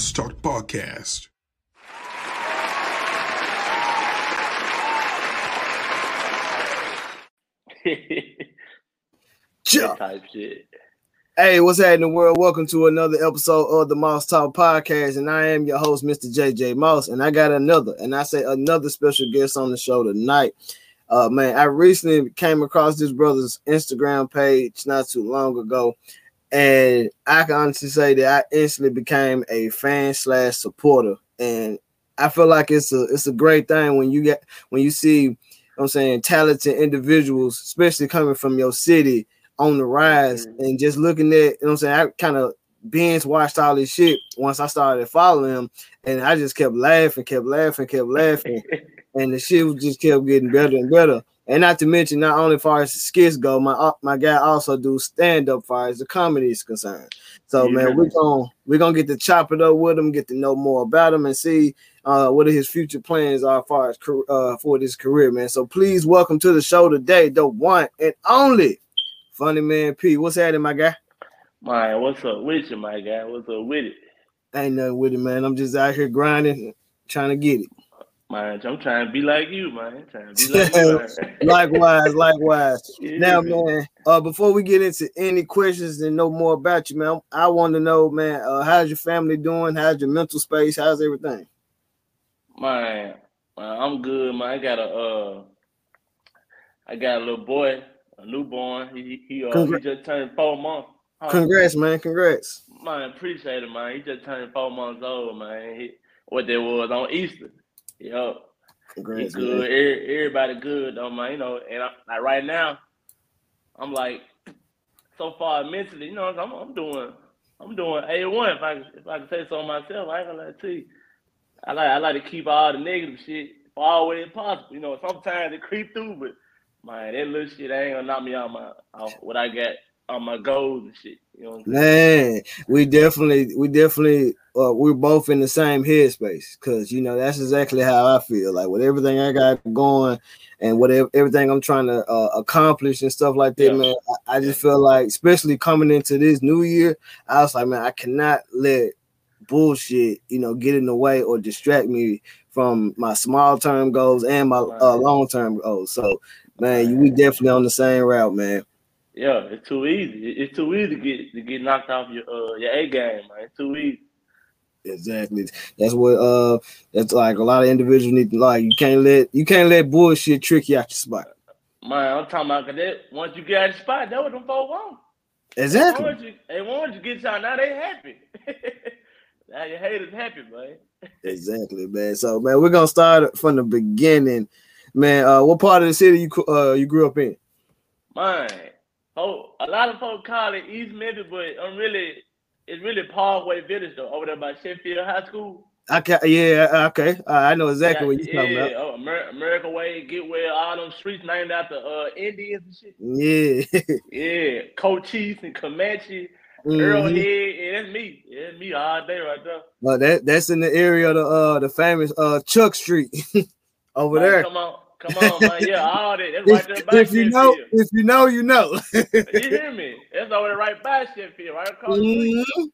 Welcome to the Moss Talk Podcast. Ja. type shit. Hey, what's happening, world? Welcome to another episode of the Moss Talk Podcast, and I am your host, Mr. JJ Moss, and I got another, and I say another special guest on the show tonight. Uh, man, I recently came across this brother's Instagram page not too long ago, and I can honestly say that I instantly became a fan slash supporter, and I feel like it's a it's a great thing when you get when you see, you know what I'm saying, talented individuals, especially coming from your city on the rise Mhm. and just looking at, you know what I'm saying, I kind of binge watched all this shit once I started following him and I just kept laughing, kept laughing, kept laughing, and the shit just kept getting better and better. And not to mention, not only far as the skits go, my uh, my guy also do stand up far as the comedy is concerned. So Yeah. man, we're gonna we're gonna get to chop it up with him, get to know more about him, and see uh, what his future plans are far as uh, for this career, man. So please welcome to the show today, the one and only Funny Man P. What's happening, my guy? Man, what's up with you, my guy? What's up with it? Ain't nothing with it, man. I'm just out here grinding, trying to get it. Man, I'm trying to be like you, man. Trying to be like you. man. likewise, likewise. Yeah, Now, man, uh, before we get into any questions and know more about you, man, I want to know, man, uh, how's your family doing? How's your mental space? How's everything? Man, man, I'm good, man. I got a uh I got a little boy, a newborn. He he uh, he just turned four months. Huh? Congrats, man. Congrats. Man, appreciate it, man. He just turned four months old, man. He, what that was on Easter. Yup. He Congrats, good. Every- Everybody good though, man. You know, and I, like right now, I'm like so far mentally, you know, I'm I'm doing I'm doing A one if I if I can say so myself. I ain't gonna lie to you. I like I like to keep all the negative shit far away as possible. You know, sometimes it creep through, but man, that little shit ain't gonna knock me out my off what I got on my goals and shit. You know what I'm? Man, we definitely, we definitely, uh, we're both in the same headspace because you know that's exactly how I feel. Like with everything I got going and whatever everything I'm trying to uh, accomplish and stuff like that, Yeah. man. I, I just feel like, especially coming into this new year, I was like, man, I cannot let bullshit, you know, get in the way or distract me from my small term goals and my uh, long term goals. So, man, we definitely on the same route, man. Yeah, it's too easy. It's too easy to get to get knocked off your uh your A game, man. It's too easy. Exactly. That's what uh that's like a lot of individuals need to like you can't let you can't let bullshit trick you out your spot. Man, I'm talking about 'cause that once you get out the spot, that what them folks want. They Exactly. want you, they want you get y'all. Now they happy. now your haters happy, man. Exactly, man. So man, we're gonna start from the beginning. Man, uh what part of the city you uh you grew up in? Man, oh, a lot of folks call it East Memphis, but I'm really, it's really Parkway Village though, over there by Sheffield High School. Can yeah, okay. Uh, I know exactly what you're talking yeah, about. oh, Amer- America Way, get where all them streets named after uh Indians and shit. Yeah. Yeah, Cochise and Comanche, Earl Mhm. Head, yeah, that's me. Yeah, that's me all day right there. Well, that that's in the area of the uh the famous uh Chuck Street over Man, there. Come on, come on, man. Yeah, all that. That's right there If, by if you know, Sheffield. if you know, you know. You hear me? That's over there right by Sheffield, right across the street. Mhm.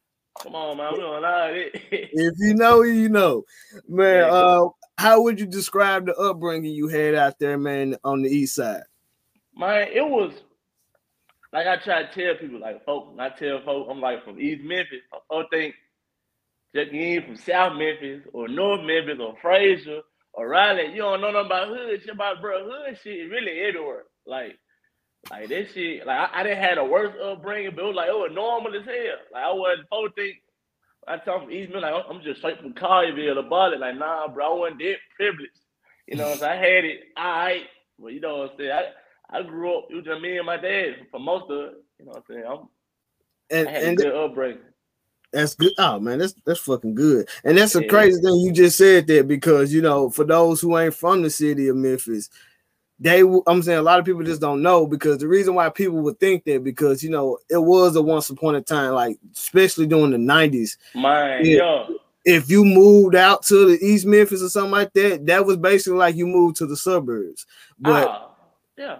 Come on, man. We don't allow it. if you know, you know, man. Yeah. Uh, how would you describe the upbringing you had out there, man, on the east side? man, it was like I try to tell people, like folk, I tell folk, I'm like from East Memphis. Folk think just in from South Memphis or North Memphis or Frayser or Raleigh, you don't know nothing about hood shit about bro. Hood shit is really everywhere. Like, like this shit, like I, I didn't have a worse upbringing, but it was like it was normal as hell. Like I wasn't folk think I come from East Memphis, like I'm just straight from Collierville or Bartlett. Like, nah, bro, I wasn't that privileged. You know, so I had it all right. But you know what I'm saying? I, I grew up, it was just me and my dad for most of it. You know what I'm saying? I'm, And I had a and good upbringing. That's good. Oh man, that's that's fucking good. And that's a Yeah. crazy thing you just said that because you know, for those who ain't from the city of Memphis, they I'm saying a lot of people just don't know because the reason why people would think that because you know it was a once upon a time, like especially during the 90s. Man, Yeah. yeah. if you moved out to the East Memphis or something like that, that was basically like you moved to the suburbs. But Ah, yeah.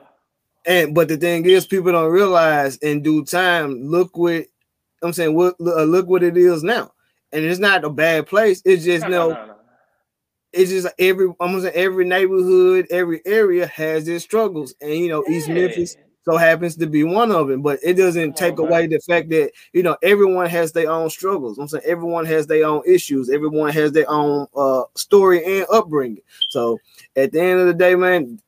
and but the thing is, people don't realize in due time. Look what I'm saying. What uh, look what it is now. and it's not a bad place. It's just No, no, no, no, it's just every almost every neighborhood, every area has its struggles, and you know East Memphis so happens to be one of them. But it doesn't on, take man. away the fact that you know everyone has their own struggles. I'm saying everyone has their own issues. Everyone has their own uh story and upbringing. So at the end of the day, man.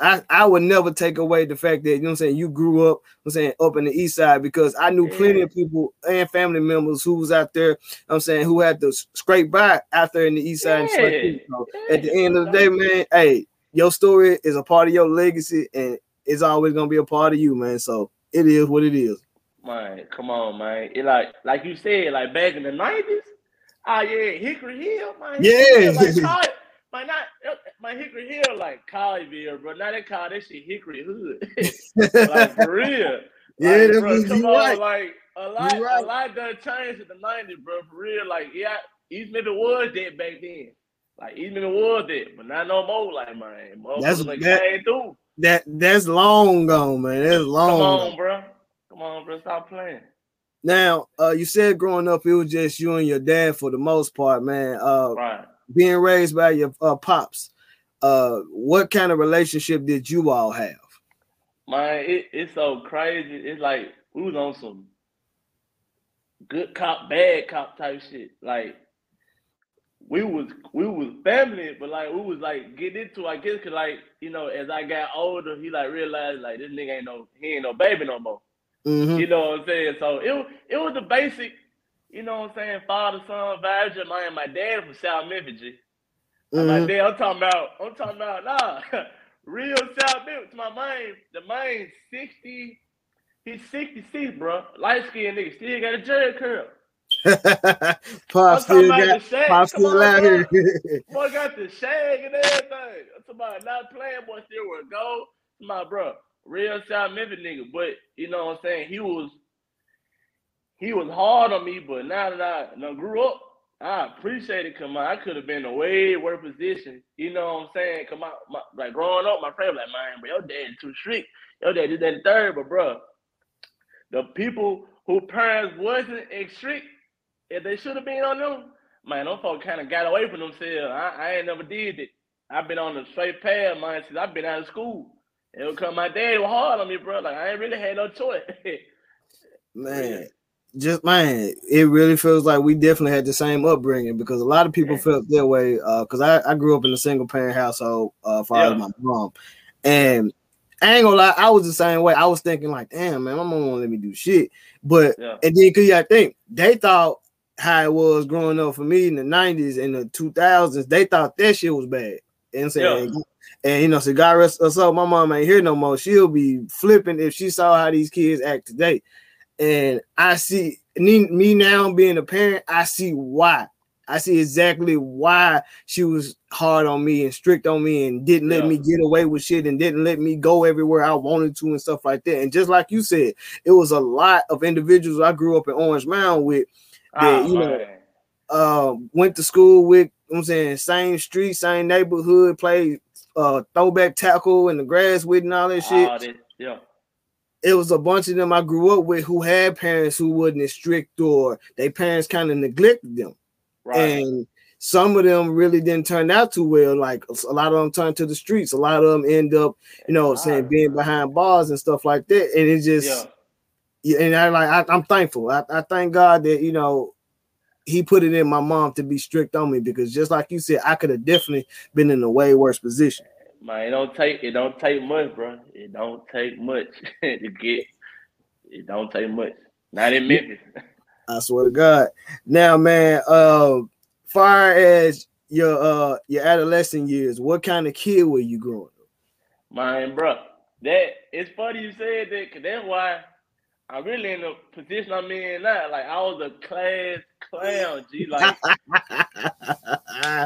I, I would never take away the fact that you know what I'm saying you grew up I'm saying up in the east side because I knew plenty of people and family members who was out there I'm saying who had to scrape by out there in the east side. Yeah. in. So at the end of the day, man, hey, your story is a part of your legacy and it's always gonna be a part of you, man. So it is what it is. Man, come on, man. It like like you said, like back in the nineties. Ah, yeah, Hickory Hill, man. Yeah. Hill, like, Man, not my Hickory Hill, like Collierville, bro. Now they call that shit Hickory Hood. like for real. Yeah, like, bro, come on, right. like a lot, right. a lot done changed in the nineties, bro. For real, like yeah, East Memphis was dead back then. Like East Memphis was dead, but not no more. Like man, That's- like that- came through. That that's long gone, man. That's long. Come gone. on, bro. Come on, bro. Stop playing. Now, uh, you said growing up it was just you and your dad for the most part, man. Uh, Right. Being raised by your uh, pops, uh, what kind of relationship did you all have? Man, it, it's so crazy. It's like we was on some good cop, bad cop type shit. Like we was we was family, but like we was like getting into. I guess cause like you know, as I got older, he like realized like this nigga ain't no he ain't no baby no more. Mhm. You know what I'm saying? So it it was the basic, you know what I'm saying, father son vibes. Just My my dad from South Memphis. G. My Mhm. dad, I'm talking about, I'm talking about, nah, real South Memphis. My main, the main 60, he's 66, bro. Light skinned nigga, still got a jerry curl. Pop still got the shag. Pop still out here. Boy got the shag and everything. I'm talking about not playing, boy still with gold. My bro, real South Memphis nigga. But you know what I'm saying? He was he was hard on me, but now that I know, grew up, I appreciate it. Come on, I could have been a way worse position. You know what I'm saying? Come on, my, like growing up, my friend was like, man, but your dad too strict. Your dad did that third, but bro, the people who parents wasn't as strict, if they should have been on them, man, them folks kind of got away from themselves. I, I ain't never did it. I've been on the straight path, man, since I've been out of school. It would come, my dad was hard on me, bro. Like I ain't really had no choice. man just man it really feels like we definitely had the same upbringing because a lot of people Yeah. felt that way uh because I, I grew up in a single parent household uh for Yeah. my mom and I ain't gonna lie, I was the same way. I was thinking like, damn man, my mom won't let me do shit. But yeah, and then cause yeah, I think they thought how it was growing up for me in the 90s and the 2000s, they thought that shit was bad. And saying, and you know, so God rest her soul, my mom ain't here no more. She'll be flipping if she saw how these kids act today. And I see me, me now being a parent, I see why. I see exactly why she was hard on me and strict on me and didn't let Yeah. me get away with shit and didn't let me go everywhere I wanted to and stuff like that. And just like you said, it was a lot of individuals I grew up in Orange Mound with Ah, you know, uh, went to school with, you know I'm saying, same street, same neighborhood, played uh, throwback tackle in the grass with and all that shit. All that- yeah, It was a bunch of them I grew up with who had parents who wasn't as strict or their parents kind of neglected them. right. And some of them really didn't turn out too well. Like a lot of them turned to the streets. A lot of them end up, you know, saying Ah, being behind bars and stuff like that. And it just, yeah. yeah, and I like I, I'm thankful. I, I thank God that you know he put it in my mom to be strict on me because just like you said, I could have definitely been in a way worse position. Man, it don't take it don't take much, bro. It don't take much to get. It don't take much. Not in Memphis. I swear to God. Now, man, uh, far as your uh your adolescent years, what kind of kid were you growing up? Man, bro, that it's funny you said that because that's why I'm really in the position I'm in now. Like I was a class clown, G. Like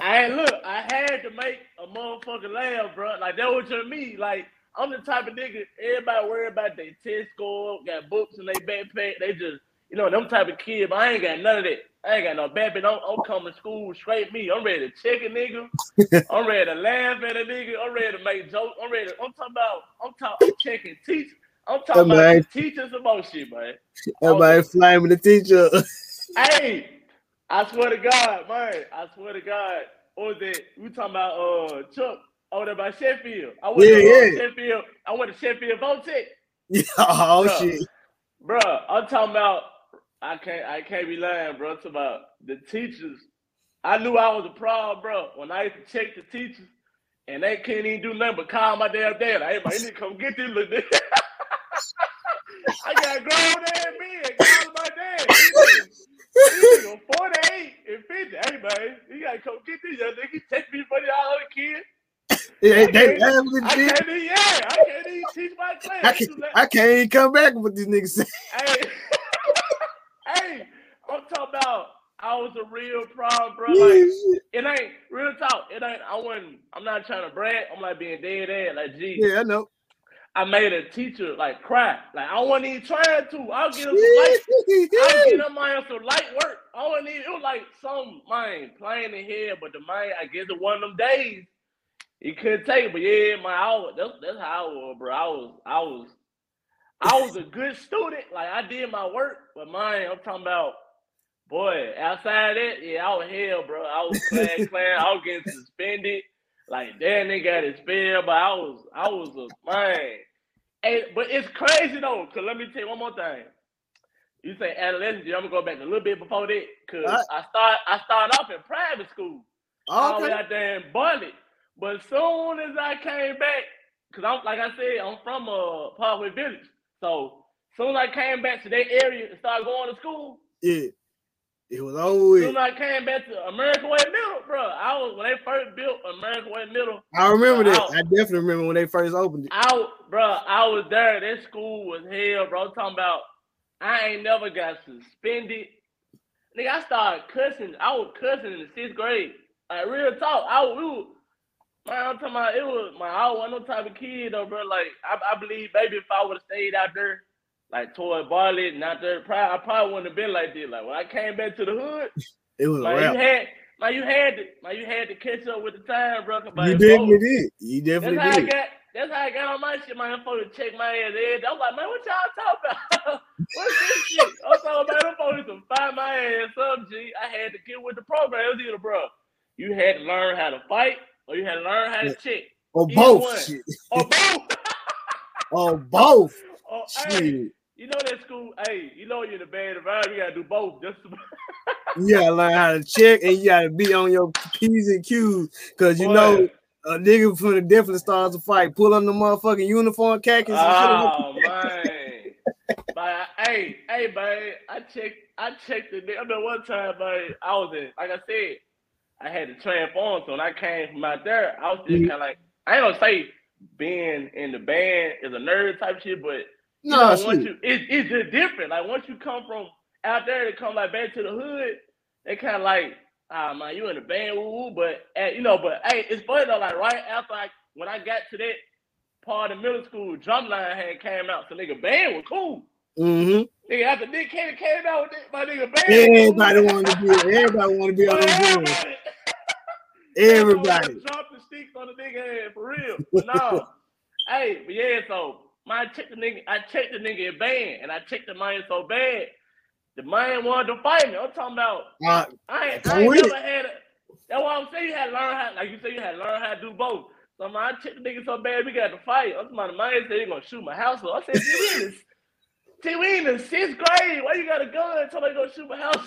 I look, I had to make a motherfucking laugh, bro. Like that was to me. Like I'm the type of nigga everybody worry about their test score, got books in their backpack. They just, you know, them type of kid. But I ain't got none of that. I ain't got no backpack. I'm, I'm coming to school straight me. I'm ready to check a nigga. I'm ready to laugh at a nigga. I'm ready to make jokes. I'm ready. To, I'm talking about. I'm talking. I'm checking teachers. I'm talking That about teachers shit, man. Everybody flaming the teacher. Hey, I swear to God, man. I swear to God. Was it? We talking about uh Chuck over there by Sheffield. I went Yeah, to uh, yeah. Sheffield. I went to Sheffield Votech. Yeah, oh Bruh. shit. Bro, I'm talking about I can't I can't be lying, bro. It's about the teachers. I knew I was a problem, bro, when I used to check the teachers and they can't even do nothing but call my damn dad. Hey, man, you need to come get this little nigga. I got grown ass men calling my dad. Niggas 48 and 50. Hey, man, you gotta come get this young nigga. Take me for the other kid. Yeah, they can't- I can't even, yeah, I can't even teach my class. I can't, I can't even come back with these niggas. Hey, hey, I'm talking about I was a real problem, bro. Like it ain't real talk. It ain't. I wasn't. I'm not trying to brag. I'm like being dead ass. Like, gee, yeah, I know. I made a teacher like cry. Like I wasn't even trying to. I'll get him some light. I'll get him man some light work. I wasn't even. It was like some man playing in here, but the man, I guess it one of them days. He couldn't take it, but yeah, man, I was, that's, that's how I was, bro. I was, I was, I was a good student. Like I did my work, but man, I'm talking about, boy, outside that, yeah, I was hell, bro. I was clan clan. I was getting suspended. Like damn, they got his expelled, but I was, I was a man. Hey, but it's crazy though, cause let me tell you one more thing. You say adolescence, I'm gonna go back a little bit before that, cause Alright. I start, I started off in private school Oh, the way okay. out there in Bartlett. But as soon as I came back, cause I'm like I said, I'm from uh Parkway Village. So as soon as I came back to that area and started going to school, Yeah. It was as soon I came back to American Way Middle, bro, I was when they first built American Way Middle. I remember that. Wow. I definitely remember when they first opened it. I, bro, I was there. That school was hell, bro. I'm talking about, I ain't never got suspended. Nigga, I started cussing. I was cussing in the sixth grade. Like real talk. I was, we was, man, I'm talking about it was my. I wasn't no type of kid though, bro. Like I, I believe maybe if I would have stayed out there, like toward and out there, probably, I probably wouldn't have been like this. Like when I came back to the hood, It was rap. you had, man, you had to, man, you had to catch up with the time, bro. 'cause, You like, definitely bro, did. You definitely that's definitely how I did. got. That's how I got on my shit. My I'm to check my ass. I'm like, man, what y'all talking about? What's this shit? I'm talking about. I'm supposed to find my ass up, G. I had to get with the program. It was either, bro, you had to learn how to fight, or you had to learn how to check, Or Either both or both. Or both. or hey. You know that school. Hey, you know you're in a bad environment. You gotta do both. Just You gotta learn how to check and you gotta be on your P's and Q's. Cause you Boy. know a nigga from the definitely starts a fight, pull on the motherfucking uniform khakis Oh man. but hey, hey, man, I checked. I checked the. Nigga. I mean, one time, man, I was in. Like I said, I had to transform. So when I came from out there, I was still Mhm. kind of like. I ain't gonna say being in the band is a nerd type shit, but shit. you No, know, once you, it, it's just different. Like once you come from out there to come like back to the hood, they kind of like, ah man, you in the band, woo woo. But eh, you know, but hey, it's funny though. Like right after I when I got to that part of middle school, Drumline had came out, so nigga band was cool. Mm-hmm. Nigga after Nick Cannon came out with that, my nigga band. Everybody wanted to be everybody wanted to be on the board. everybody- Everybody. Drop the sticks on the nigga head for real. But no. hey, but yeah, so my checked the nigga, I checked the nigga in band and I checked the man so bad. The man wanted to fight me. I'm talking about Uh, I ain't, I ain't never had a that's why I'm saying you had to learn how like you said you had to learn how to do both. So man, I checked the nigga so bad we got to fight. I'm talking about the man said he gonna shoot my house up. I said, "Gee, we in the See, we in the sixth grade. Why you got a gun? Somebody gonna shoot my house.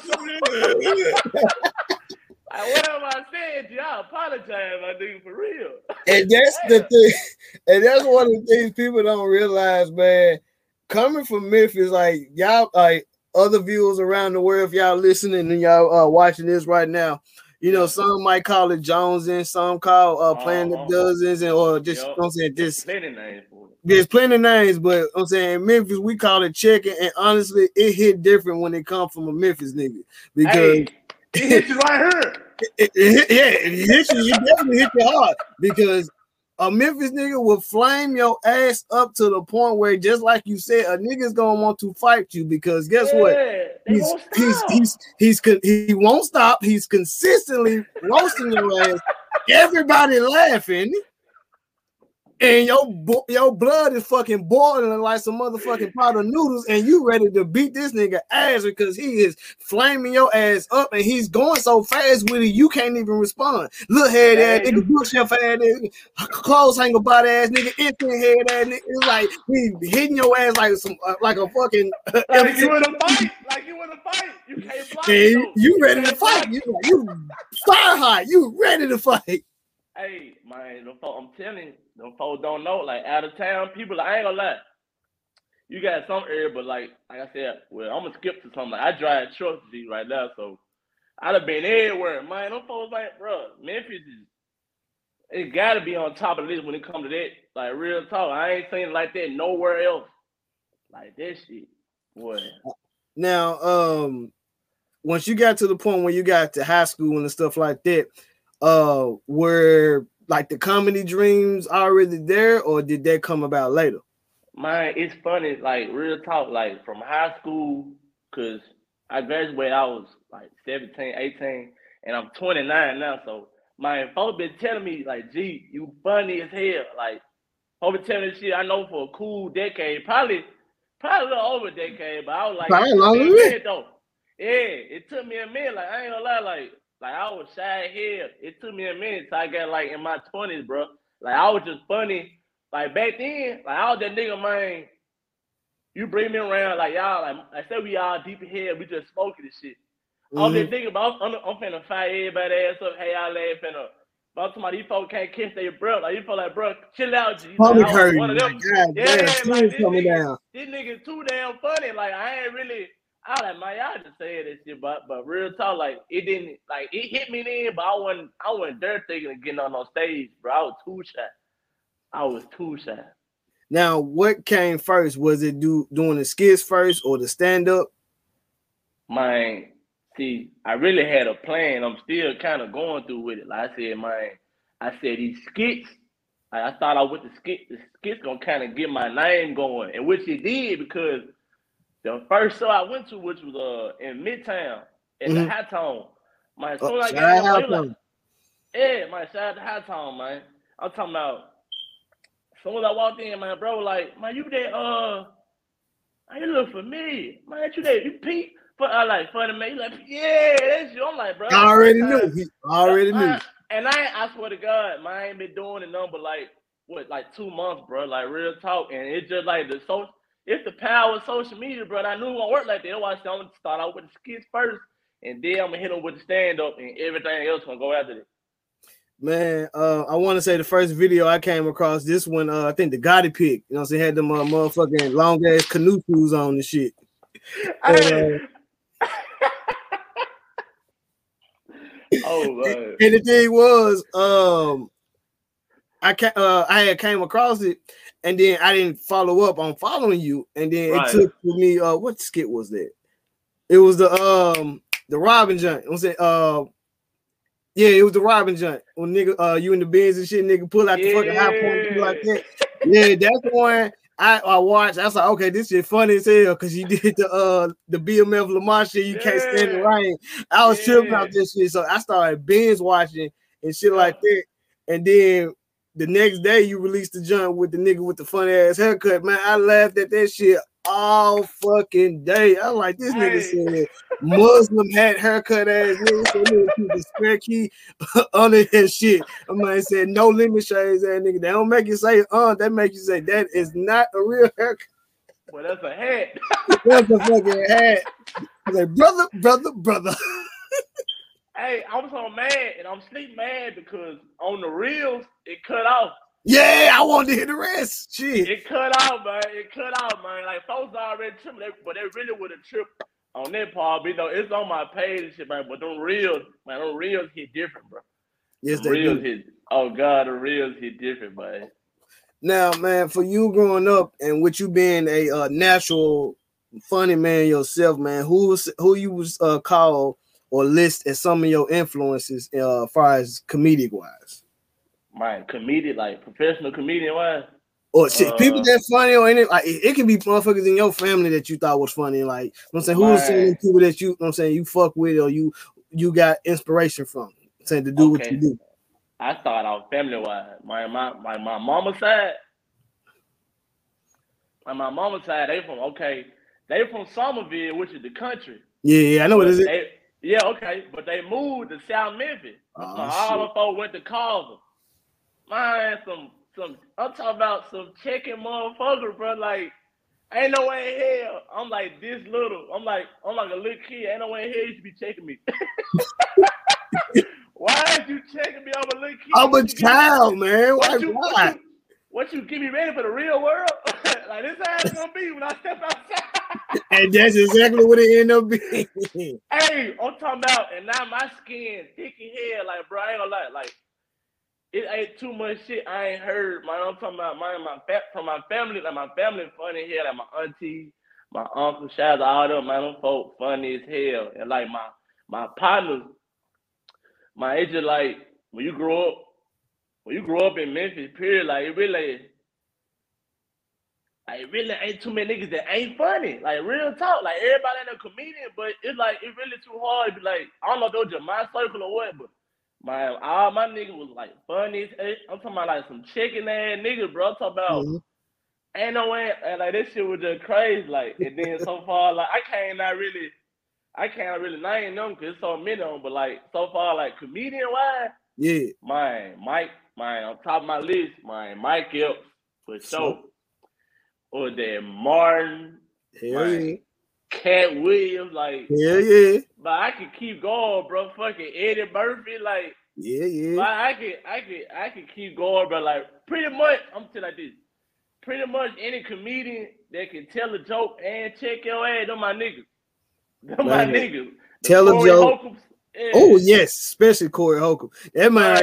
Like, whatever I said, G, I apologize, my nigga, for real. and that's the thing, and that's one of the things people don't realize, man. Coming from Memphis, like y'all, like other viewers around the world, if y'all listening and y'all uh, watching this right now, you know, some might call it Jones and some call uh playing Uh-huh. the dozens and or just Yup. you know what I'm saying just Plenty names for it. there's plenty of names, but I'm saying in Memphis we call it checking, and honestly, it hit different when it comes from a Memphis nigga because Hey, he hit you right here. it, it yeah, it hit you. It definitely hit you hard because a Memphis nigga will flame your ass up to the point where, just like you said, a nigga's gonna want to fight you because guess what? Yeah, they He's won't he's he's he's he won't stop. He's consistently roasting your ass. Everybody laughing. And your your blood is fucking boiling like some motherfucking pot of noodles, and you ready to beat this nigga ass because he is flaming your ass up, and he's going so fast with it, you can't even respond. Look head ass nigga, bookshelf ass nigga, clothes hanger body ass nigga, instant head ass nigga. It's like he hitting your ass like some uh, like a fucking. Uh, Like you in a fight, like you in a fight. You can't block you, you ready to fight? You you fire hot? You ready to fight? Hey, man, them folks, I'm telling them folks don't know. Like out of town people, I ain't gonna lie. You got some area, but like like I said, well, I'm gonna skip to something. Like I drive trucks right now, so I'd have been everywhere. Man, them folks like, bro, Memphis is it gotta be on top of the list when it comes to that. Like real talk. I ain't seen like that nowhere else. Like that shit. Boy. Now, um, once you got to the point where you got to high school and stuff like that, uh, were like the comedy dreams already there, or did that come about later? Man, it's funny, like real talk, like from high school, cause I graduated, I was like 17, 18, and I'm 29 now. So my folks been telling me, like, gee, you funny as hell. Like, folks been telling me shit I know for a cool decade, probably probably a little over a decade, but I was like, Probably it took longer me a than that. minute though. Yeah, it took me a minute. Like, I ain't gonna lie, like, like I was shy here. It took me a minute till I got like in my 20s, bro. Like I was just funny. Like back then, like I was that nigga, man. You bring me around, like y'all, like I said, we all deep in here, we just smoking this shit. I was Mhm. just thinking about, I'm, I'm finna fire everybody ass up. Hey, y'all laugh finna. But I'm talking about these folks can't catch their breath. Like you feel like, bro, chill out, G. Like, Stomach I one of them. God Yeah, damn, like, this nigga- down. This nigga too damn funny. Like I ain't really. I was like, man, y'all just saying this shit, but but real talk, like it didn't, like it hit me then, but I wasn't, I wasn't there thinking of getting on no stage, bro. I was too shy. I was too shy. Now, what came first? Was it do doing the skits first or the stand up? Man, see, I really had a plan. I'm still kind of going through with it. Like I said, man, I said these skits. Like I thought I with the skit, the skits gonna kind of get my name going, and which it did because the first show I went to, which was uh in Midtown at the Mhm. Hi-Tone, as soon Oh, I shout got out there, High they was like, yeah, my shout out to Hi-Tone, man. I'm talking about. As soon as I walked in, my bro, like, man, you that uh, man, you look familiar, man. You that you Pete? But I like funny man. You like, yeah, that's you. I'm like, bro. I already uh, knew. He already knew. And I, I swear to God, man, I ain't been doing it number like what, like two months, bro. Like real talk, and it's just like the so. It's the power of social media, bro. I knew it won't work like that. That's why I said I'm gonna start out with the skits first, and then I'm gonna hit them with the stand up, and everything else gonna go after it. Man, uh, I want to say the first video I came across this one, uh, I think the Gotti pick, you know, what I'm saying had them uh, motherfucking long ass canoe shoes on and shit. Hey. oh. And the thing was, um, I ca- uh, I had came across it, and then I didn't follow up on following you, and then Right. it took for me. Uh, what skit was that? It was the um the Robin joint. Was it uh? Yeah, it was the Robin joint. When nigga, uh, you in the bins and shit, nigga, pull out the fucking Hi-Point like that. Yeah, that's the one I, I watched. I was like, okay, this shit funny as hell because you did the uh the BMF Lamar shit. You can't stand the Yeah. rain. I was tripping out this shit, so I started binge watching and shit like that. And then the next day, you released the joint with the nigga with the funny ass haircut. Man, I laughed at that shit all fucking day. I like this nigga Hey. said Muslim hat haircut ass nigga. So nigga keep the square key under his shit. I man said no limit shades ass nigga. They don't make you say uh, they make you say that is not a real haircut. Well, that's a hat. That's a fucking hat. I was like, brother, brother, brother. Hey, I'm so mad, and I'm sleep mad because on the reels it cut off. Yeah, I wanted to hear the rest. Shit. It cut out, man. It cut out, man. Like folks are already tripping, but they really would have tripped on that part. But you know, it's on my page and shit, man. But them reels, man, them reels hit different, bro. Yes, Them they reels do. hit. Oh God, the reels hit different, man. Now, man, for you growing up and with you being a uh, natural funny man yourself, man, who was who you was uh, call or list as some of your influences uh, as far as comedic wise? Man, comedian, like professional comedian, wise. Or shit, people Uh, that funny or any like it, it can be motherfuckers in your family that you thought was funny. Like you know what I'm saying, who was some Right. people that you, you know what I'm saying you fuck with or you you got inspiration from saying to do what you do. I started out family wise. My my my my mama side, and my mama side, they from okay, they from Somerville, which is the country. Yeah, yeah, I know what But is it. they- yeah, okay, but they moved to South Memphis. Oh, So all the folks went to Carver. Man, some some I'm talking about some chicken motherfucker, bro. Like, ain't no way in hell. I'm like this little. I'm like I'm like a little kid. Ain't no way in hell you should be checking me. Why is you checking me? I'm a little kid. I'm a What you give me- child, man. Why? What you, why? What you get me ready for the real world? like this how it's gonna be when I step outside. And that's exactly what it ended up being. Hey, I'm talking about, and now my skin thick as hell. Like, bro, I ain't gonna lie. Like, it ain't too much shit I ain't heard. My I'm talking about my my from my family. Like my family funny here. Like my auntie, my uncle, shout out all them man. Them folk funny as hell. And like my my partners, my age is like when you grow up, when you grow up in Memphis, period. Like it really. Like it really ain't too many niggas that ain't funny. Like real talk. Like everybody ain't a comedian, but it's like it's really too hard be like, I don't know if it was just my circle or what, but my all my niggas was like funny. I'm talking about like some chicken ass niggas, bro. I'm talking about Mhm. ain't no way and like this shit was just crazy. Like and then so far, like I can't not really I can't really name them because it's so many of them, but like so far, like comedian wise, Yeah. my Mike, my on top of my list, my Mike Epps for sure. Or that Martin, Hell yeah. Katt Williams, like, yeah, yeah. but I can keep going, bro. Fucking Eddie Murphy, like, Yeah, but yeah. I could, I could, I could keep going, but Like, pretty much, I'm telling you like this. Pretty much any comedian that can tell a joke and check your ass, them my niggas. Them my niggas. The Tell a Corey joke. Holcombs, Oh yes, especially Corey Holcomb. That man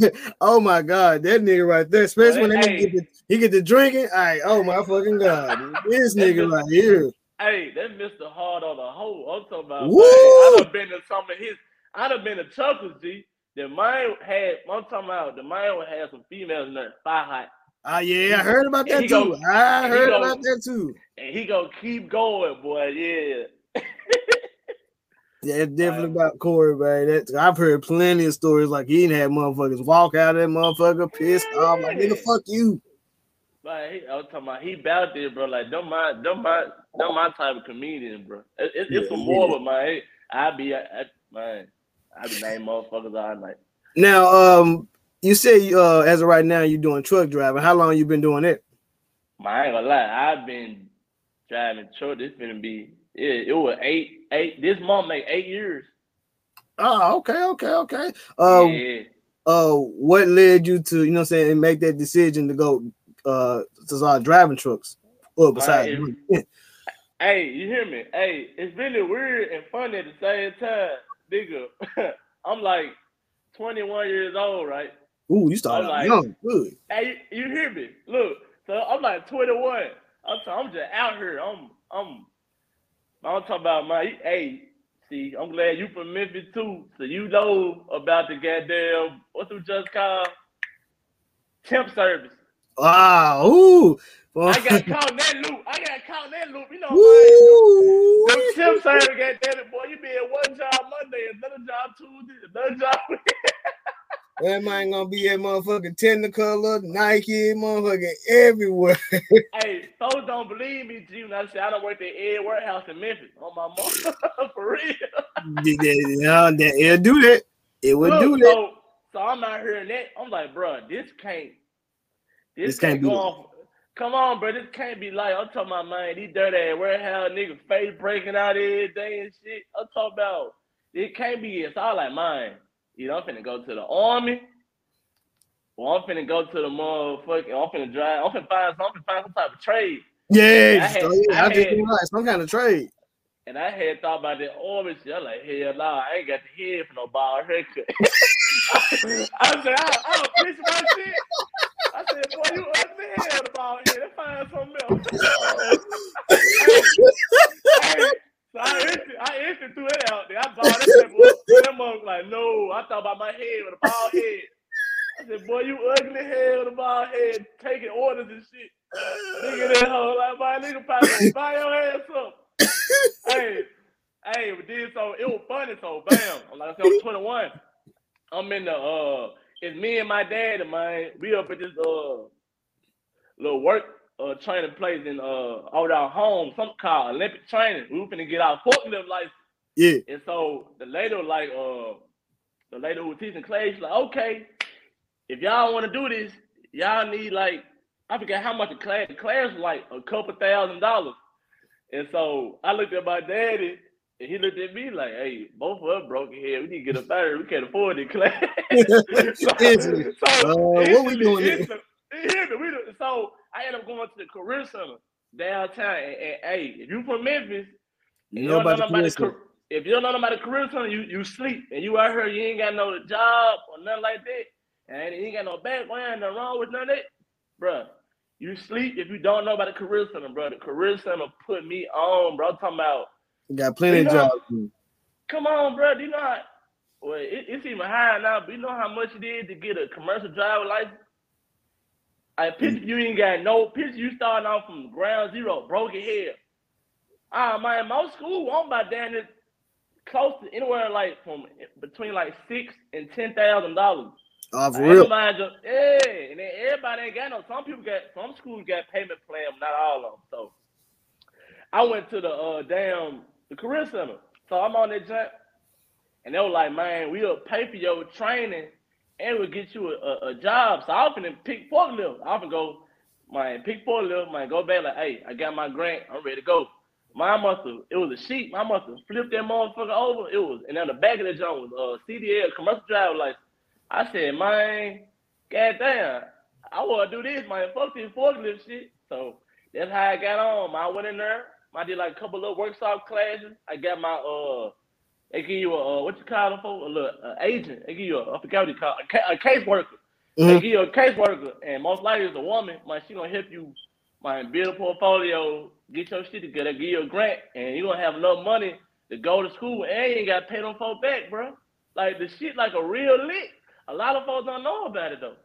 right. Oh my god, that nigga right there. Especially when Hey. nigga get the, he get the drinking. All right, oh my fucking god, this nigga right here. Hey, that Mr. Hard on the whole. I'm talking about. Woo! Man, I done been to some of his. I done been to Chuckles, G. The mine had. I'm talking about. The mine had some females in there, fire hot, Ah yeah, I heard about that too. go- I heard go- about that too. and he gonna keep going, boy. Yeah. Yeah, it's definitely about Corey, man. That, I've heard plenty of stories like he didn't have motherfuckers walk out of that motherfucker pissed off like nigga, fuck you. Like he, I was talking about, he bout there, bro. Like, don't my, don't my, don't my type of comedian, bro. It, it, it's Yeah, some yeah. more, but man, I be, I, I, man, I be naming motherfuckers all night. Now, um, you say uh as of right now you're doing truck driving. How long you been doing it? Man, I ain't gonna lie, I've been driving truck. This gonna be, yeah, it was eight, eight. This month make eight years. Oh, okay, okay, okay. Uh, yeah. uh, what led you to you know what I'm saying make that decision to go uh to start driving trucks? Well, besides, it- Hey, you hear me? Hey, it's really weird and funny at the same time, nigga. I'm like 21 years old, right? ooh, you started like- young, good. Hey, you, you hear me? Look, so I'm like 21. I'm, so I'm just out here. I'm, I'm, I'm talking about my. Hey, see, I'm glad you from Memphis too, so you know about the goddamn what's it just called temp service. Wow, ooh, I got caught in that loop. I got caught in that loop. You know, man. Woo! Them temp service, goddamn it, boy. You be at one job Monday, another job Tuesday, another job. That man gonna be at motherfucking Technicolor, Nike, motherfucking everywhere. hey, folks don't believe me, G. When I say I don't work at Ed Warehouse in Memphis on my mom, for real. yeah, that, it'll do that. It would do that. so, so I'm out hearing that I'm like, bro, this can't, this, This can't, can't go be- Come on, bro, this can't be like I'm talking about, man. These dirty ass warehouse niggas face breaking out every day and shit. I'm talking about it can't be. It's all like mine. You know, I'm finna go to the army. Or I'm finna go to the motherfucking. I'm finna drive. I'm finna find. I'm finna find some type of trade. Yeah, I had- I I just had- like some kind of trade. And I had thought about that army shit. I'm like, hell nah, I ain't got the head for no bald haircut. I said, I, I'll fix my shit. I said, boy, you hell the head. Let's find something else. hey, so I instant, I instant threw it out there. I bought it. Boy, them motherfuckers like, no, I thought about my head with a bald head. I said, boy, you ugly hell with a bald head, taking orders and shit. Nigga, that hoe, like, my nigga probably buy your ass up hey, hey, we did so it was funny. So bam, I'm like I said, I'm 21. I'm in the uh it's me and my dad, man. We up at this uh little work uh training place in uh out our home, something called Olympic Training. We were finna get our forklift license. Yeah. And so the lady was like, uh, the lady who was teaching class, she's like, okay, if y'all want to do this, y'all need like, I forget how much the class, the class was like a couple thousand dollars. And so I looked at my daddy and he looked at me like, hey, both of us broke here. We need to get a better. We can't afford the class. so, so Uh, what we doing here? instant- instant, we do- So I ended up going to the career center downtown. And, and, hey, if you from Memphis, You you know don't know about the nobody career center. if you don't know nobody career center, you you sleep and you out here, you ain't got no job or nothing like that, and you ain't got no background, nothing wrong with none of that, bruh. You sleep if you don't know about the career center, bro. The career center put me on, bro. I'm talking about, Got plenty You of jobs. come on, bro. Do you know how? Well, it, it's even higher now, but you know how much it is to get a commercial driver license? I picture you ain't got no picture. You starting off from ground zero, broke your head. Ah, man, most school won't buy down it close to anywhere like from between like six and ten thousand dollars. Oh, for real. just- yeah, and then everybody ain't got no. Some people got some schools got payment plan, but not all of them. So I went to the uh damn the career center. So I'm on that jump, and they were like, "Man, we'll pay for your training, and we'll get you a, a, a job." So I often pick forklift. I often go, my pick forklift, man, go back like, "Hey, I got my grant. I'm ready to go." My must have, it was a sheet. My must have flipped that motherfucker over. It was, and on the back of the joint was uh, CDL, commercial driver license. I said, man, goddamn, I want to do this, man. Fuck this forklift shit. So that's how I got on. I went in there. I did like a couple of workshop classes. I got my uh, they give you a uh, what you call them for? A little uh, agent. They give you a I forgot what you call it, a, ca- a case worker. They give you a case worker, and most likely it's a woman. Man, she gonna help you, man, build a portfolio, get your shit together, give you a grant, and you gonna have enough money to go to school, and you ain't got to pay them back, bro. Like the shit, like a real lick. A lot of folks don't know about it though.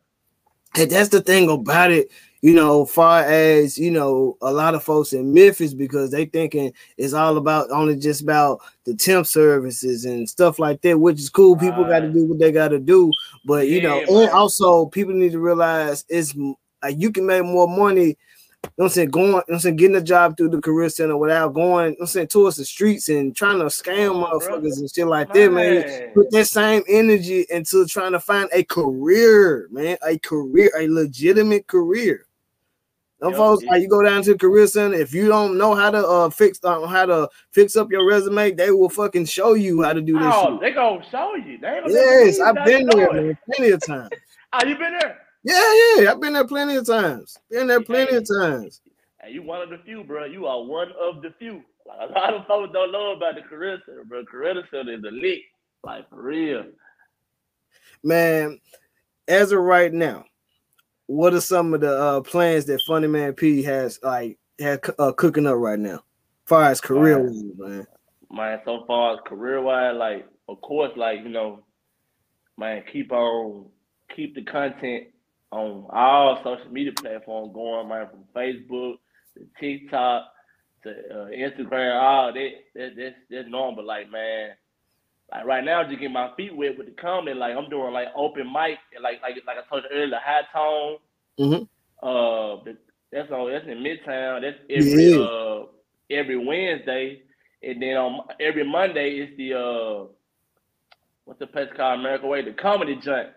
And that's the thing about it, you know, far as you know, a lot of folks in Memphis because they thinking it's all about only just about the temp services and stuff like that, which is cool. People got to do what they got to do, but you know, Yeah, and also people need to realize it's like you can make more money. You know I'm saying going, you know I'm saying getting a job through the career center without going, you know I'm saying towards the streets and trying to scam bro. motherfuckers and shit like that, man Man. put that same energy into trying to find a career, man, a career, a legitimate career. Them Yup, folks, like you go down to the career center, if you don't know how to uh fix uh, how to fix up your resume, they will fucking show you how to do that Oh, shit. they gonna show you. They Yes, I've been there, man, plenty of times. Oh, you been there? Yeah, yeah, I've been there plenty of times. Been there plenty of times. Hey, you one of the few, bro. You are one of the few. Like, a lot of folks don't know about the career center, bro. Career center is a lick, like for real. Man, as of right now, what are some of the uh plans that Funny Man P has like had uh, cooking up right now, far as career wise, man? Man, so far as career wise, like of course, like you know, man, keep on keep the content on all social media platforms going, man, from Facebook to TikTok to uh, Instagram, all that, that that's that's normal. But like, man, like right now, just getting my feet wet with the comedy. Like I'm doing like open mic, and like like like I told you earlier, high tone. Mhm. Uh, that's on that's in Midtown. That's every Yeah. uh every Wednesday, and then on every Monday is the uh what's the place called America Way, the comedy joint.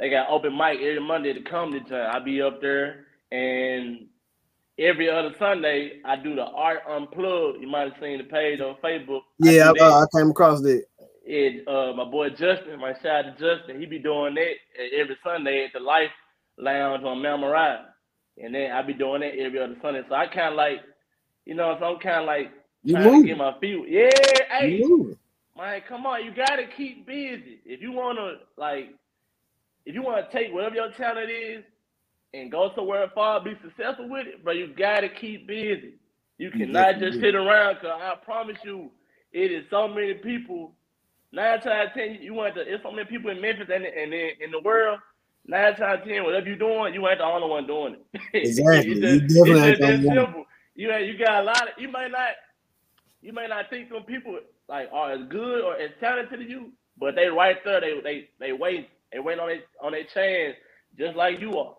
They got open mic every Monday, to come. comedy joint. I be up there, and every other Sunday I do the art unplugged. You might have seen the page on Facebook. Yeah, I, uh, I came across that. It uh my boy Justin, my shout out to Justin, he be doing that every Sunday at the Life Lounge on Mount Moriah. And then I be doing that every other Sunday. So I kinda like, you know, so I'm kinda like You trying to move. get my feet. Yeah, hey, You moving. man, come on, you gotta keep busy. If you wanna like if you wanna take whatever your talent is and go somewhere far, be successful with it, but you gotta keep busy. You cannot definitely just sit around because I promise you, it is so many people. Nine times out of ten, you want to. It's so many people in Memphis and and in, in the world. Nine times out of ten, whatever you're doing, you ain't the only one doing it. Exactly. it's You just, definitely it's just that simple. You you got a lot of. You may not. You may not think some people like are as good or as talented as you, but they right there. They they they wait. They waiting on their on their chance, just like you are.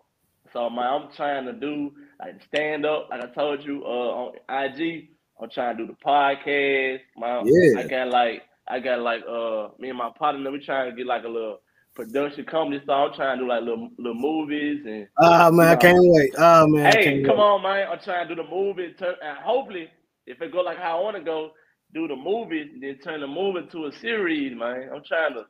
So man, I'm trying to do like stand up, like I told you, uh, on IG. I'm trying to do the podcast. My Yeah. I got like I got like uh me and my partner, we trying to get like a little production company. So I'm trying to do like little little movies and Ah man, I can't wait. Oh man, Hey, come wait. on, man. I'm trying to do the movie. Turn, and hopefully, if it go like how I want to go, do the movie, then turn the movie to a series, man. I'm trying to.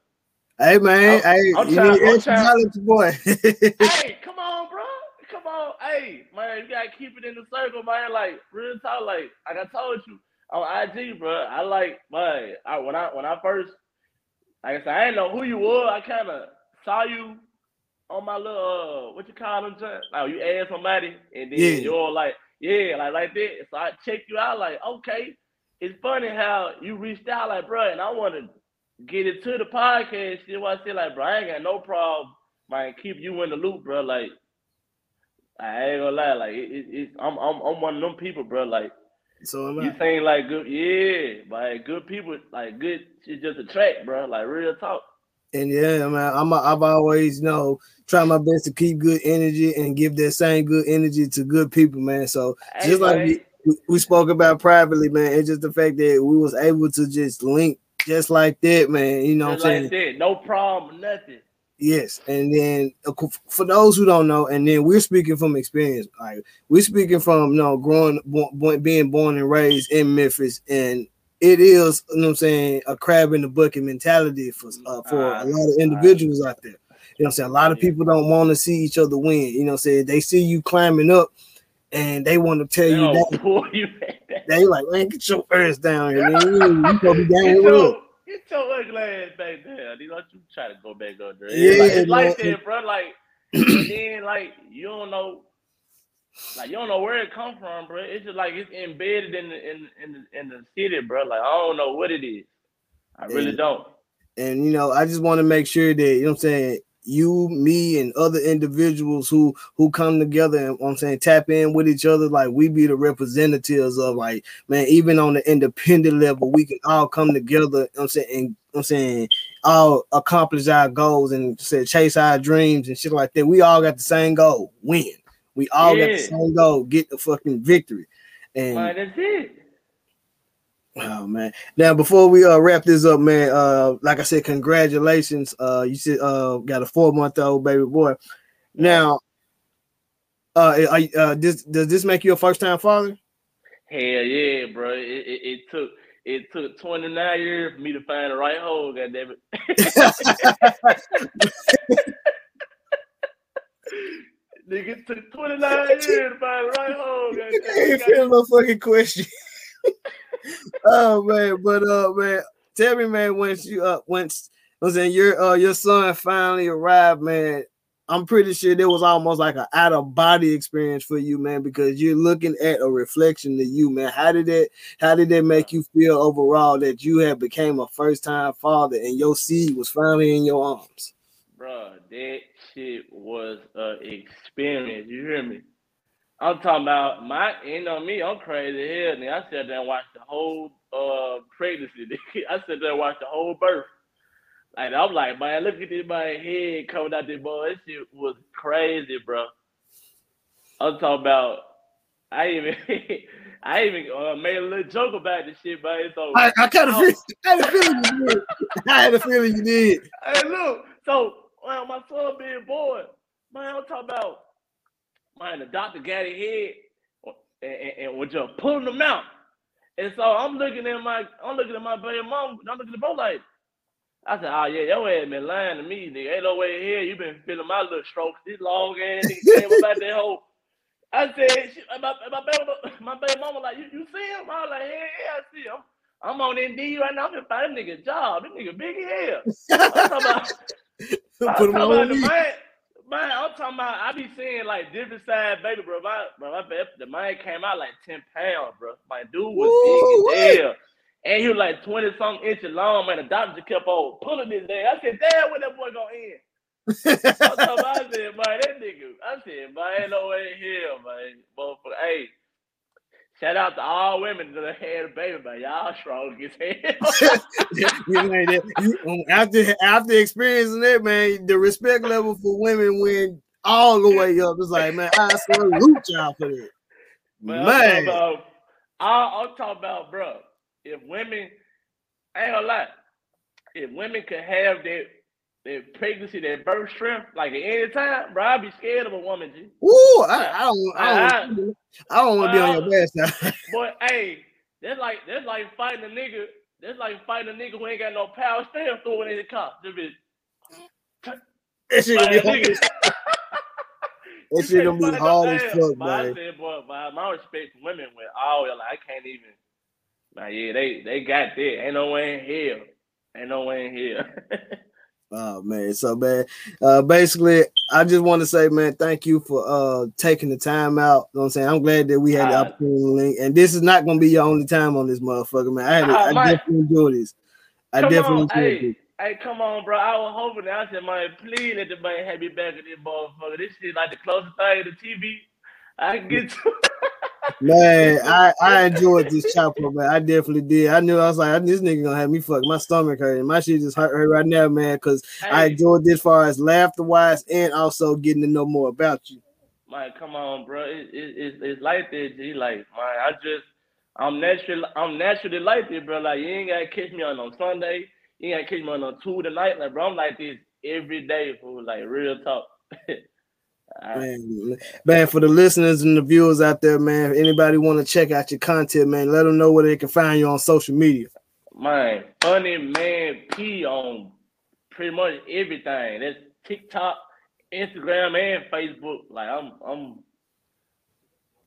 Hey man, I'm- hey, I'm you trying- need I'm extra knowledge, boy. hey, come on, bro. Come on. Hey, man, you gotta keep it in the circle, man. Like real talk, like like I told you on IG, bro. I like, man. I when I when I first, like I said, I didn't know who you were. I kind of saw you on my little uh, what you call them, John? Like you ask somebody, and then Yeah. you're like, yeah, like like that. So I checked you out, like okay. It's funny how you reached out, like, bro, and I want to it to the podcast. See what I said, like, bro, I ain't got no problem, man. Keep you in the loop, bro. Like, I ain't gonna lie, like, it, it, it, I'm, I'm, I'm one of them people, bro. Like, so am you saying like good, yeah, like good people, like good. It's just a track, bro. Like real talk. And yeah, man, I'm a, I've always you know try my best to keep good energy and give that same good energy to good people, man. So Hey, just like man. we, we, we spoke about privately, man, it's just the fact that we was able to just link just like that, man. You know what I'm Just saying? like that, no problem, nothing. Yes, and then uh, for those who don't know, and then we're speaking from experience. Like we're speaking from you know growing, born, being born and raised in Memphis, and it is you know what I'm saying a crab in the bucket mentality for uh, for a lot of individuals out there. You know what I'm saying? A lot of Yeah. people don't want to see each other win. You know what I'm saying? They see you climbing up, and they want to tell They you don't that pull you back. they like man, get your ass down here, man. You, to be down Get here with us. get your ugly ass back there. You don't you try to go back up there. Yeah, like, it's like that, bro. Like, then like you don't know, like you don't know where it come from, bro. It's just like it's embedded in the in in the, in the city, bro. Like I don't know what it is. I really Yeah. don't. and you know i just want to make sure that you know what i'm saying you me and other individuals who who come together and you know i'm saying tap in with each other like we be the representatives of like man even on the independent level we can all come together you know i'm saying and you know i'm saying all accomplish our goals and say chase our dreams and shit like that. We all got the same goal win. We all got the same goal get the fucking victory. And Man, that's it. Oh man. Now before we uh wrap this up, man, uh like I said, congratulations. Uh you said uh got a four month old baby boy. Now uh, uh this does this make you a first time father? Hell yeah, bro. It, it, it took it took 29 years for me to find the right hole, goddamn it. Nigga, it took 29 years to find the right hole, I ain't goddamn it. feeling my fucking question. Oh man, but uh man, tell me, man, once you uh once was in your uh your son finally arrived, man. I'm pretty sure there was almost like an out of body experience for you, man, because you're looking at a reflection of you, man. How did that how did that make you feel overall that you had became a first time father and your seed was finally in your arms? Bruh, that shit was a experience. You hear me? I'm talking about my, you know me, I'm crazy hell. Nigga. I sat there and watched the whole uh pregnancy. nigga. I sat there and watched the whole birth. Like I'm like, man, look at this my head coming out this boy. This shit was crazy, bro. I'm talking about. I even, I even uh, made a little joke about this shit, man. So I, I kind of feel I had a feeling you did. I had a feeling you did. Hey, look. So, well, my son being born, man, I'm talking about, man, the doctor got his head and, and, and was just pulling them out. And so I'm looking at my, I'm looking at my baby mom, I'm looking at both like, I said, oh yeah, your ass been lying to me, nigga. Ain't no way here. You been feeling my little strokes. This long ass nigga came about that whole. I said, shit, my, my, baby, my baby mama like, you, you see him? I was like, yeah, yeah, I see him. I'm on Indeed right now. I'm gonna find a nigga job. This nigga big as hell. I'm talking about, I'm talking about on the man, man, I'm talking about I be seeing like different side baby, bro. My, bro, my baby, the man came out like 10 pounds, bro. My dude was Woo, big as hell. And he was like 20 something inches long, man. The doctor kept on pulling his ass. I said, damn, when that boy gonna end? Talking about, I said, man, that nigga. I said, man, ain't no way in hell, man. Motherfucker, hey. Shout out to all women that had a baby, but y'all strong as hell. you know, um, after after experiencing that, man, the respect level for women went all the way up. It's like, man, I salute y'all for that. But I'm Man, about, I- I'm talking about, bro. If women, I ain't gonna lie, if women could have their their pregnancy, their birth strength, like at any time, bro, I'd be scared of a woman, G. Ooh, I, I don't, I don't, I don't want to be on your bad side. But hey, that's like that's like fighting a nigga. That's like fighting a nigga who ain't got no power. Still throwing in the car. That bitch. That shit gonna be Like, hard. That shit gonna be hard as fuck, But I man. said, boy, my, my respect for women with all like I can't even. Man, yeah, they they got that. Ain't no way in hell. Ain't no way in hell. Oh man, so man, uh, basically, I just want to say, man, thank you for uh taking the time out. You know what I'm saying? I'm glad that we had the Ah. opportunity and this is not gonna be your only time on this motherfucker, man. I had, Ah, I definitely enjoy this. I definitely on, enjoy hey, this. hey, come on, bro. I was hoping. I said, man, please let the man have me back in this motherfucker. This shit like the closest thing to TV I can get to. Man, I, I enjoyed this chopper, man. I definitely did. I knew I was like, this nigga gonna have me fuck my stomach hurting. My shit just hurt, hurt right now, man, because I enjoyed this far as laughter wise and also getting to know more about you. man, come on, bro. It, it, it's it's like that, G. Like, man, I just I'm naturally I'm naturally like this, bro. Like, you ain't gotta catch me on on Sunday. You ain't gotta catch me on on two tonight. Like, bro, I'm like this every day, fool. Like, real talk. I- Man, man, for the listeners and the viewers out there, man, if anybody want to check out your content, man, let them know where they can find you on social media. Man, funny man P on pretty much everything. That's TikTok, Instagram, and Facebook. Like I'm I'm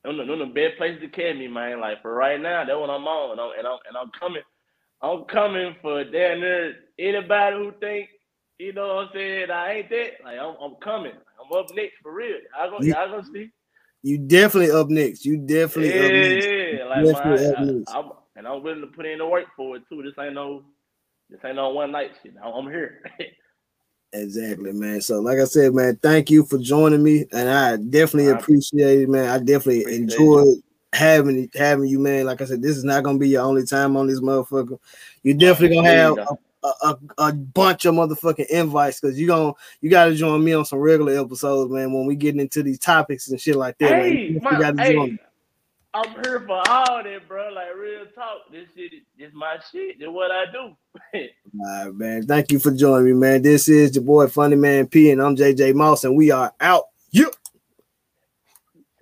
I'm the, I'm the best place to catch me, man. Like for right now, that's what I'm on, and I'm and I'm, and I'm coming. I'm coming for damn near anybody who think, you know what I'm saying, I ain't that. Like I'm I'm coming. I'm up next for real. I go You- y'all gonna see. You definitely up next. You definitely up next. Yeah, yeah. Like Definitely up next. I, am and I'm willing to put in the work for it too. This ain't no, this ain't no one night shit. I'm, I'm here. Exactly, man. So, like I said, man, thank you for joining me, and I definitely I appreciate it, man. I definitely appreciate enjoyed having having you, man. Like I said, this is not gonna be your only time on this motherfucker. You definitely gonna have Yeah. A, a, a bunch of motherfucking invites because you gonna you gotta join me on some regular episodes, man. When we getting into these topics and shit like that, hey, You my, gotta hey, me. I'm here for all that, bro. Like real talk. This shit, is my shit. This what I do. All right, man. Thank you for joining me, man. This is your boy Funny Man P, and I'm JJ Moss, and we are out. Yeah.